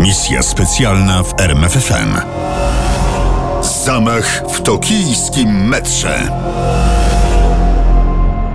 Misja specjalna w RMFFM. Zamach w tokijskim metrze.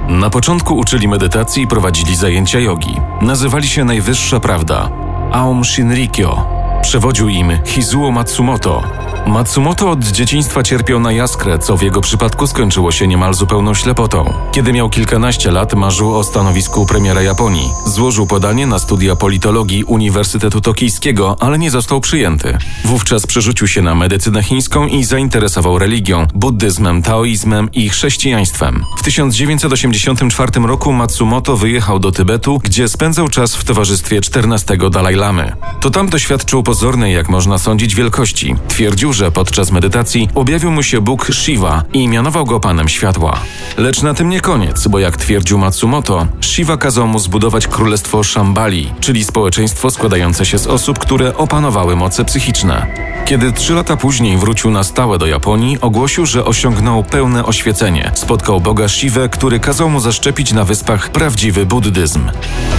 Na początku uczyli medytacji i prowadzili zajęcia jogi. Nazywali się Najwyższa Prawda Aum Shinrikyo. Przewodził im Hizuo Matsumoto, Matsumoto od dzieciństwa cierpiał na jaskrę, co w jego przypadku skończyło się niemal zupełną ślepotą. Kiedy miał kilkanaście lat, marzył o stanowisku premiera Japonii. Złożył podanie na studia politologii Uniwersytetu Tokijskiego, ale nie został przyjęty. Wówczas przerzucił się na medycynę chińską i zainteresował religią, buddyzmem, taoizmem i chrześcijaństwem. W 1984 roku Matsumoto wyjechał do Tybetu, gdzie spędzał czas w towarzystwie 14 Dalaj Lamy. To tam doświadczył pozornej, jak można sądzić, wielkości. Twierdził, że podczas medytacji objawił mu się Bóg Shiva i mianował go Panem Światła. Lecz na tym nie koniec, bo jak twierdził Matsumoto, Shiva kazał mu zbudować królestwo Shambali, czyli społeczeństwo składające się z osób, które opanowały moce psychiczne. Kiedy trzy lata później wrócił na stałe do Japonii, ogłosił, że osiągnął pełne oświecenie. Spotkał Boga Shiva, który kazał mu zaszczepić na wyspach prawdziwy buddyzm.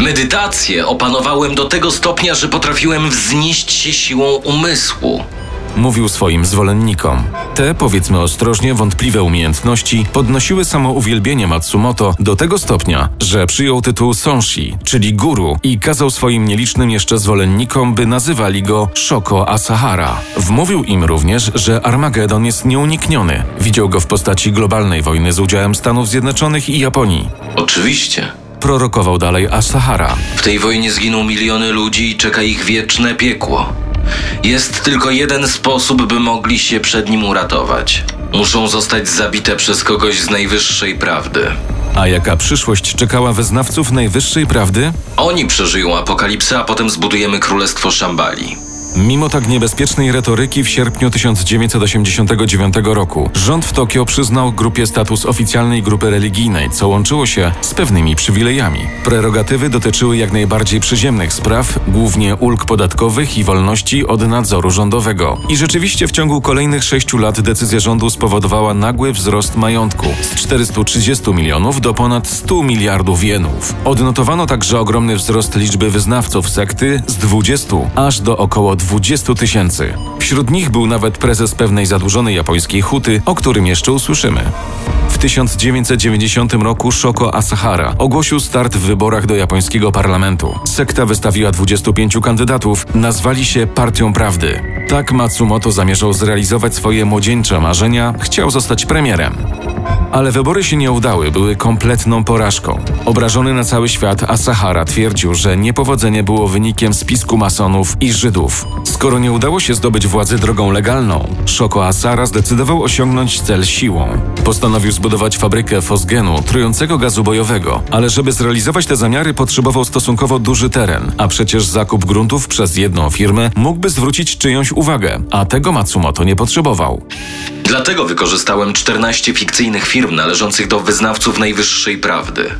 Medytację opanowałem do tego stopnia, że potrafiłem wznieść się siłą umysłu mówił swoim zwolennikom. Te, powiedzmy ostrożnie, wątpliwe umiejętności podnosiły samouwielbienie Matsumoto do tego stopnia, że przyjął tytuł Sonshi, czyli guru, i kazał swoim nielicznym jeszcze zwolennikom, by nazywali go Shoko Asahara. Wmówił im również, że Armagedon jest nieunikniony. Widział go w postaci globalnej wojny z udziałem Stanów Zjednoczonych i Japonii. Oczywiście prorokował dalej Asahara. W tej wojnie zginą miliony ludzi i czeka ich wieczne piekło. Jest tylko jeden sposób, by mogli się przed nim uratować. Muszą zostać zabite przez kogoś z najwyższej prawdy. A jaka przyszłość czekała wyznawców najwyższej prawdy? Oni przeżyją apokalipsę, a potem zbudujemy królestwo Szambali. Mimo tak niebezpiecznej retoryki w sierpniu 1989 roku rząd w Tokio przyznał grupie status oficjalnej grupy religijnej, co łączyło się z pewnymi przywilejami. Prerogatywy dotyczyły jak najbardziej przyziemnych spraw, głównie ulg podatkowych i wolności od nadzoru rządowego. I rzeczywiście w ciągu kolejnych sześciu lat decyzja rządu spowodowała nagły wzrost majątku z 430 milionów do ponad 100 miliardów jenów. Odnotowano także ogromny wzrost liczby wyznawców sekty z 20 aż do około 20 tysięcy. Wśród nich był nawet prezes pewnej zadłużonej japońskiej huty, o którym jeszcze usłyszymy. W 1990 roku Shoko Asahara ogłosił start w wyborach do japońskiego parlamentu. Sekta wystawiła 25 kandydatów, nazwali się Partią Prawdy. Tak Matsumoto zamierzał zrealizować swoje młodzieńcze marzenia, chciał zostać premierem. Ale wybory się nie udały, były kompletną porażką. Obrażony na cały świat Asahara twierdził, że niepowodzenie było wynikiem spisku masonów i Żydów. Skoro nie udało się zdobyć władzy drogą legalną, Shoko Asara zdecydował osiągnąć cel siłą. Postanowił zbudować fabrykę fosgenu, trującego gazu bojowego, ale żeby zrealizować te zamiary potrzebował stosunkowo duży teren, a przecież zakup gruntów przez jedną firmę mógłby zwrócić czyjąś uwagę, a tego Matsumoto nie potrzebował. Dlatego wykorzystałem 14 fikcyjnych firm należących do wyznawców najwyższej prawdy.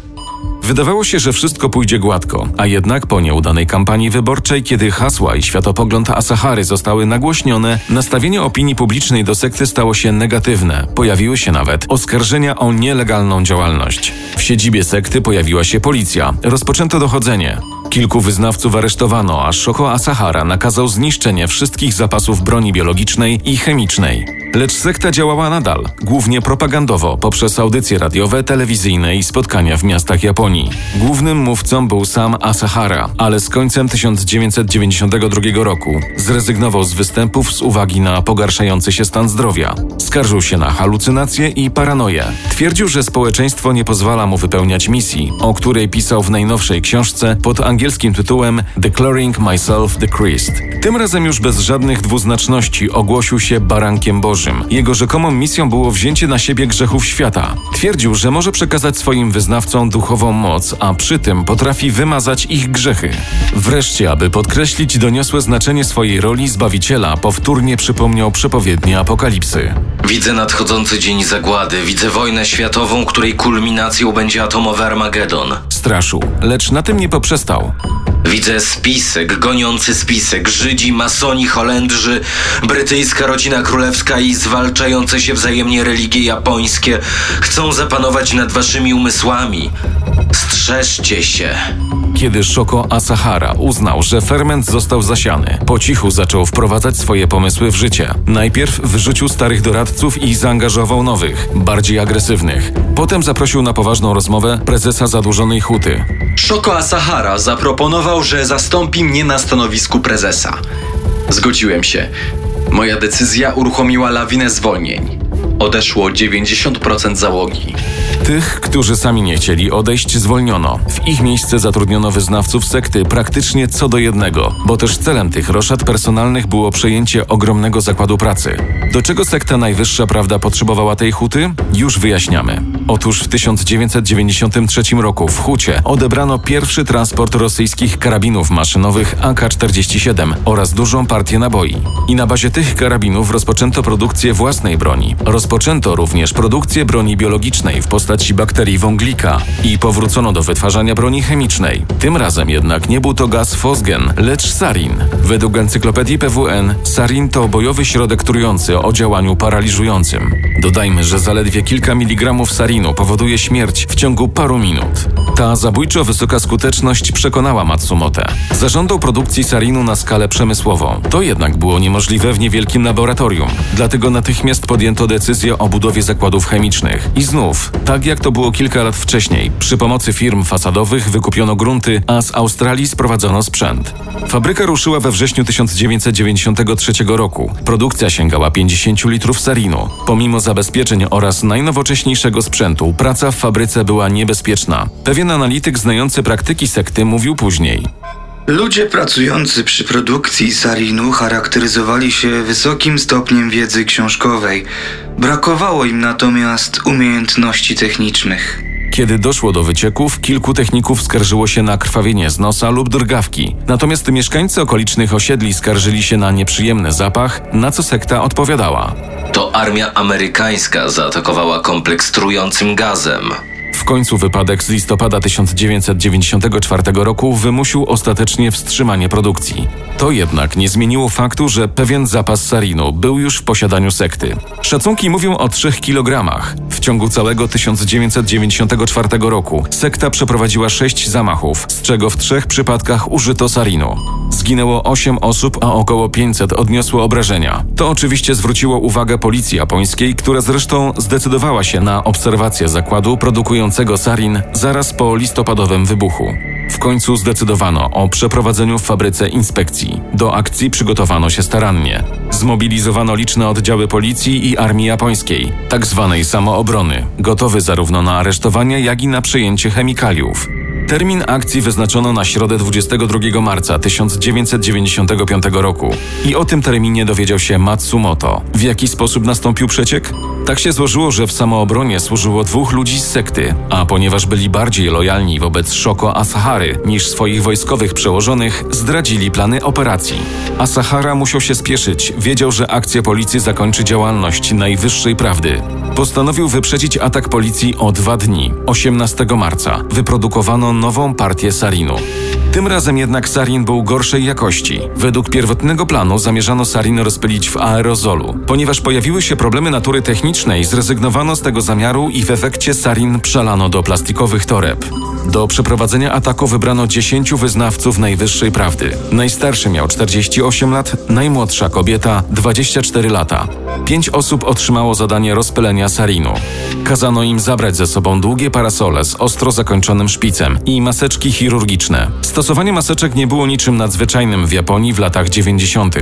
Wydawało się, że wszystko pójdzie gładko, a jednak po nieudanej kampanii wyborczej, kiedy hasła i światopogląd Asahary zostały nagłośnione, nastawienie opinii publicznej do sekty stało się negatywne. Pojawiły się nawet oskarżenia o nielegalną działalność. W siedzibie sekty pojawiła się policja. Rozpoczęto dochodzenie. Kilku wyznawców aresztowano, a Shoko Asahara nakazał zniszczenie wszystkich zapasów broni biologicznej i chemicznej. Lecz sekta działała nadal, głównie propagandowo, poprzez audycje radiowe, telewizyjne i spotkania w miastach Japonii. Głównym mówcą był sam Asahara, ale z końcem 1992 roku zrezygnował z występów z uwagi na pogarszający się stan zdrowia. Skarżył się na halucynacje i paranoję. Twierdził, że społeczeństwo nie pozwala mu wypełniać misji, o której pisał w najnowszej książce pod angielskim tytułem Declaring Myself the Christ. Tym razem już bez żadnych dwuznaczności ogłosił się barankiem Bożym. Jego rzekomą misją było wzięcie na siebie grzechów świata. Twierdził, że może przekazać swoim wyznawcom duchową moc, a przy tym potrafi wymazać ich grzechy. Wreszcie, aby podkreślić doniosłe znaczenie swojej roli Zbawiciela, powtórnie przypomniał przepowiednie Apokalipsy. Widzę nadchodzący dzień zagłady, widzę wojnę światową, której kulminacją będzie atomowy Armagedon. Straszył, lecz na tym nie poprzestał. Widzę spisek, goniący spisek, Żydzi, masoni, Holendrzy, brytyjska rodzina królewska i zwalczające się wzajemnie religie japońskie chcą zapanować nad waszymi umysłami. Strzeżcie się. Kiedy Shoko Asahara uznał, że ferment został zasiany, po cichu zaczął wprowadzać swoje pomysły w życie. Najpierw wyrzucił starych doradców i zaangażował nowych, bardziej agresywnych. Potem zaprosił na poważną rozmowę prezesa zadłużonej huty. Shoko Asahara zaproponował, że zastąpi mnie na stanowisku prezesa. Zgodziłem się. Moja decyzja uruchomiła lawinę zwolnień. Odeszło 90% załogi. Tych, którzy sami nie chcieli odejść, zwolniono. W ich miejsce zatrudniono wyznawców sekty praktycznie co do jednego, bo też celem tych roszad personalnych było przejęcie ogromnego zakładu pracy. Do czego sekta Najwyższa Prawda potrzebowała tej huty? Już wyjaśniamy. Otóż w 1993 roku w hucie odebrano pierwszy transport rosyjskich karabinów maszynowych AK-47 oraz dużą partię naboi. I na bazie tych karabinów rozpoczęto produkcję własnej broni. Rozpoczęto również produkcję broni biologicznej w postaci bakterii wąglika i powrócono do wytwarzania broni chemicznej. Tym razem jednak nie był to gaz fosgen, lecz sarin. Według encyklopedii PWN sarin to bojowy środek trujący o działaniu paraliżującym. Dodajmy, że zaledwie kilka miligramów sarinu powoduje śmierć w ciągu paru minut. Ta zabójczo wysoka skuteczność przekonała Matsumotę. Zażądał produkcji sarinu na skalę przemysłową. To jednak było niemożliwe w niewielkim laboratorium. Dlatego natychmiast podjęto decyzję o budowie zakładów chemicznych. I znów, tak jak to było kilka lat wcześniej, przy pomocy firm fasadowych wykupiono grunty, a z Australii sprowadzono sprzęt. Fabryka ruszyła we wrześniu 1993 roku. Produkcja sięgała 50 litrów sarinu. Pomimo zabezpieczeń oraz najnowocześniejszego sprzętu, praca w fabryce była niebezpieczna. Pewien analityk znający praktyki sekty mówił później. Ludzie pracujący przy produkcji sarinu charakteryzowali się wysokim stopniem wiedzy książkowej. Brakowało im natomiast umiejętności technicznych. Kiedy doszło do wycieków, kilku techników skarżyło się na krwawienie z nosa lub drgawki. Natomiast mieszkańcy okolicznych osiedli skarżyli się na nieprzyjemny zapach, na co sekta odpowiadała. To armia amerykańska zaatakowała kompleks trującym gazem. W końcu wypadek z listopada 1994 roku wymusił ostatecznie wstrzymanie produkcji. To jednak nie zmieniło faktu, że pewien zapas sarinu był już w posiadaniu sekty. Szacunki mówią o 3 kg. W ciągu całego 1994 roku sekta przeprowadziła 6 zamachów, z czego w trzech przypadkach użyto sarinu. Zginęło 8 osób, a około 500 odniosło obrażenia. To oczywiście zwróciło uwagę policji japońskiej, która zresztą zdecydowała się na obserwację zakładu produkującego sarin zaraz po listopadowym wybuchu. W końcu zdecydowano o przeprowadzeniu w fabryce inspekcji. Do akcji przygotowano się starannie. Zmobilizowano liczne oddziały policji i armii japońskiej, tak zwanej samoobrony, gotowy zarówno na aresztowanie, jak i na przejęcie chemikaliów. Termin akcji wyznaczono na środę 22 marca 1995 roku i o tym terminie dowiedział się Matsumoto. W jaki sposób nastąpił przeciek? Tak się złożyło, że w samoobronie służyło dwóch ludzi z sekty, a ponieważ byli bardziej lojalni wobec Shoko Asahary niż swoich wojskowych przełożonych, zdradzili plany operacji. Asahara musiał się spieszyć, wiedział, że akcja policji zakończy działalność najwyższej prawdy. Postanowił wyprzedzić atak policji o dwa dni. 18 marca wyprodukowano nową partię sarinu. Tym razem jednak sarin był gorszej jakości. Według pierwotnego planu zamierzano sarin rozpylić w aerozolu. Ponieważ pojawiły się problemy natury technicznej, zrezygnowano z tego zamiaru i w efekcie sarin przelano do plastikowych toreb. Do przeprowadzenia ataku wybrano 10 wyznawców najwyższej prawdy. Najstarszy miał 48 lat, najmłodsza kobieta 24 lata. Pięć osób otrzymało zadanie rozpylenia sarinu. Kazano im zabrać ze sobą długie parasole z ostro zakończonym szpicem i maseczki chirurgiczne. Stosowanie maseczek nie było niczym nadzwyczajnym w Japonii w latach 90.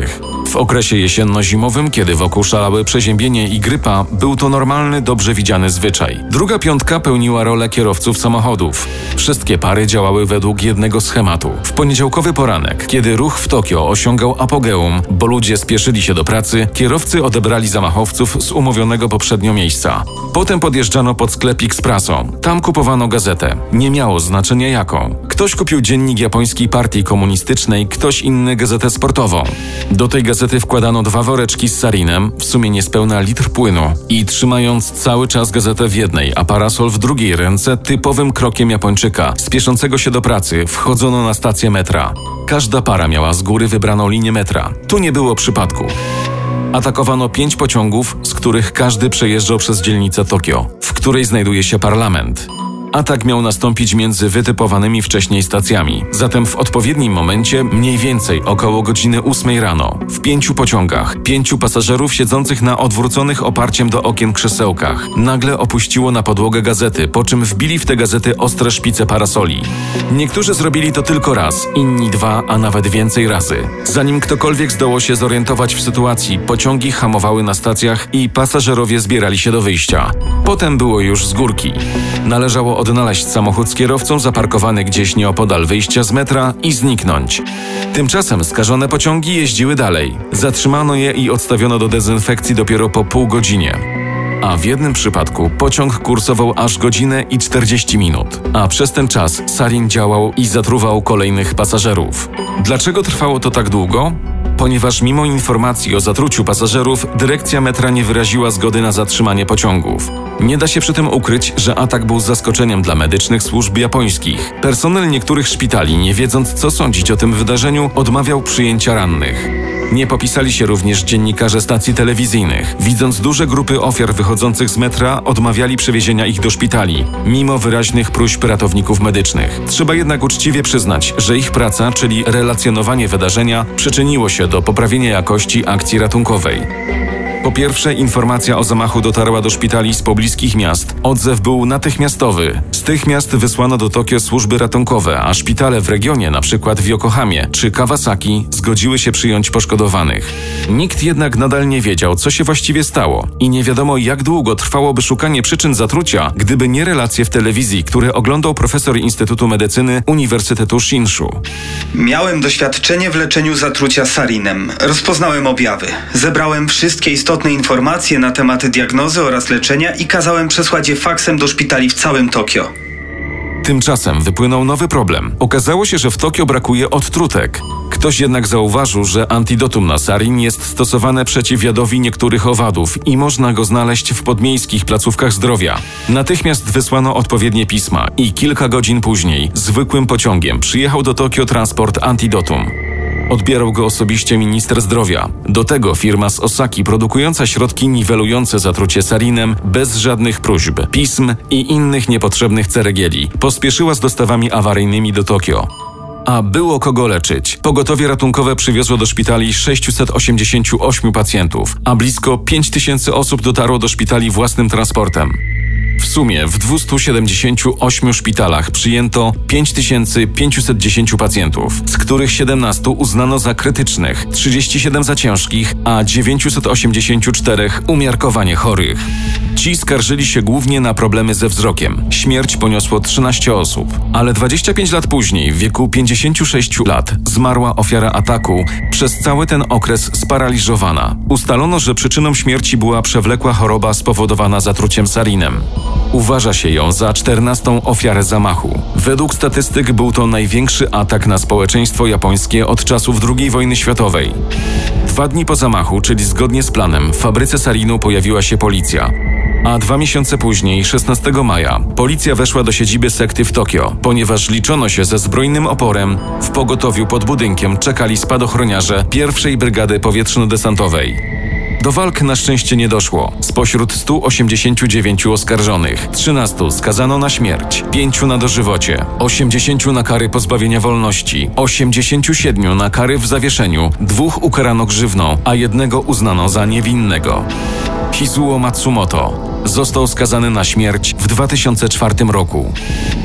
W okresie jesienno-zimowym, kiedy wokół szalały przeziębienie i grypa, był to normalny, dobrze widziany zwyczaj. Druga piątka pełniła rolę kierowców samochodów. Wszystkie pary działały według jednego schematu. W poniedziałkowy poranek, kiedy ruch w Tokio osiągał apogeum, bo ludzie spieszyli się do pracy, kierowcy odebrali zamachowców z umówionego poprzednio miejsca. Potem podjeżdżano pod sklepik z prasą. Tam kupowano gazetę. Nie miało znaczenia jaką. Ktoś kupił dziennik japońskiej partii komunistycznej, ktoś inny gazetę sportową. Do tej gazety wkładano dwa woreczki z sarinem, w sumie niespełna litr płynu. I trzymając cały czas gazetę w jednej, a parasol w drugiej ręce, typowym krokiem Japończyka, spieszącego się do pracy, wchodzono na stację metra. Każda para miała z góry wybraną linię metra. Tu nie było przypadku. Atakowano pięć pociągów, z których każdy przejeżdżał przez dzielnicę Tokio, w której znajduje się parlament. Atak miał nastąpić między wytypowanymi wcześniej stacjami. Zatem w odpowiednim momencie, mniej więcej około godziny 8 rano, w pięciu pociągach, pięciu pasażerów siedzących na odwróconych oparciem do okien krzesełkach, nagle opuściło na podłogę gazety, po czym wbili w te gazety ostre szpice parasoli. Niektórzy zrobili to tylko raz, inni dwa, a nawet więcej razy. Zanim ktokolwiek zdołał się zorientować w sytuacji, pociągi hamowały na stacjach i pasażerowie zbierali się do wyjścia. Potem było już z górki. Należało odnaleźć samochód z kierowcą zaparkowany gdzieś nieopodal wyjścia z metra i zniknąć. Tymczasem skażone pociągi jeździły dalej. Zatrzymano je i odstawiono do dezynfekcji dopiero po pół godzinie. A w jednym przypadku pociąg kursował aż godzinę i 40 minut, a przez ten czas sarin działał i zatruwał kolejnych pasażerów. Dlaczego trwało to tak długo? Ponieważ mimo informacji o zatruciu pasażerów, dyrekcja metra nie wyraziła zgody na zatrzymanie pociągów. Nie da się przy tym ukryć, że atak był zaskoczeniem dla medycznych służb japońskich. Personel niektórych szpitali, nie wiedząc co sądzić o tym wydarzeniu, odmawiał przyjęcia rannych. Nie popisali się również dziennikarze stacji telewizyjnych. Widząc duże grupy ofiar wychodzących z metra, odmawiali przewiezienia ich do szpitali, mimo wyraźnych próśb ratowników medycznych. Trzeba jednak uczciwie przyznać, że ich praca, czyli relacjonowanie wydarzenia, przyczyniło się do poprawienia jakości akcji ratunkowej. Po pierwsze, informacja o zamachu dotarła do szpitali z pobliskich miast. Odzew był natychmiastowy. Z tych miast wysłano do Tokio służby ratunkowe, a szpitale w regionie, np. w Yokohamie czy Kawasaki, zgodziły się przyjąć poszkodowanych. Nikt jednak nadal nie wiedział, co się właściwie stało i nie wiadomo, jak długo trwałoby szukanie przyczyn zatrucia, gdyby nie relacje w telewizji, które oglądał profesor Instytutu Medycyny Uniwersytetu Shinshu. Miałem doświadczenie w leczeniu zatrucia sarinem. Rozpoznałem objawy. Zebrałem wszystkie istotne informacje na temat diagnozy oraz leczenia i kazałem przesłać je faksem do szpitali w całym Tokio. Tymczasem wypłynął nowy problem. Okazało się, że w Tokio brakuje odtrutek. Ktoś jednak zauważył, że antidotum na sarin jest stosowane przeciw jadowi niektórych owadów i można go znaleźć w podmiejskich placówkach zdrowia. Natychmiast wysłano odpowiednie pisma i kilka godzin później zwykłym pociągiem przyjechał do Tokio transport antidotum. Odbierał go osobiście minister zdrowia. Do tego firma z Osaki produkująca środki niwelujące zatrucie sarinem bez żadnych próśb, pism i innych niepotrzebnych ceregieli pospieszyła z dostawami awaryjnymi do Tokio. A było kogo leczyć. Pogotowie ratunkowe przywiozło do szpitali 688 pacjentów, a blisko 5000 osób dotarło do szpitali własnym transportem. W sumie w 278 szpitalach przyjęto 5510 pacjentów, z których 17 uznano za krytycznych, 37 za ciężkich, a 984 umiarkowanie chorych. Ci skarżyli się głównie na problemy ze wzrokiem. Śmierć poniosło 13 osób, ale 25 lat później, w wieku 56 lat, zmarła ofiara ataku, przez cały ten okres sparaliżowana. Ustalono, że przyczyną śmierci była przewlekła choroba spowodowana zatruciem sarinem. Uważa się ją za 14 ofiarę zamachu. Według statystyk był to największy atak na społeczeństwo japońskie od czasów II wojny światowej. Dwa dni po zamachu, czyli zgodnie z planem, w fabryce sarinu pojawiła się policja. A dwa miesiące później, 16 maja, policja weszła do siedziby sekty w Tokio, ponieważ liczono się ze zbrojnym oporem. W pogotowiu pod budynkiem czekali spadochroniarze pierwszej brygady powietrzno-desantowej. Do walk na szczęście nie doszło. Spośród 189 oskarżonych, 13 skazano na śmierć, 5 na dożywocie, 80 na kary pozbawienia wolności, 87 na kary w zawieszeniu, dwóch ukarano grzywną, a jednego uznano za niewinnego. Hizuo Matsumoto został skazany na śmierć w 2004 roku.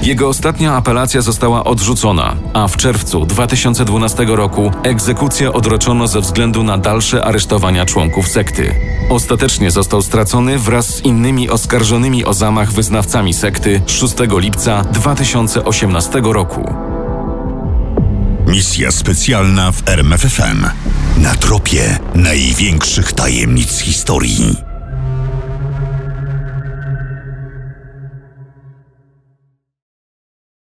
Jego ostatnia apelacja została odrzucona, a w czerwcu 2012 roku egzekucję odroczono ze względu na dalsze aresztowania członków sekty. Ostatecznie został stracony wraz z innymi oskarżonymi o zamach wyznawcami sekty 6 lipca 2018 roku. Misja specjalna w RMFFM. Na tropie największych tajemnic historii.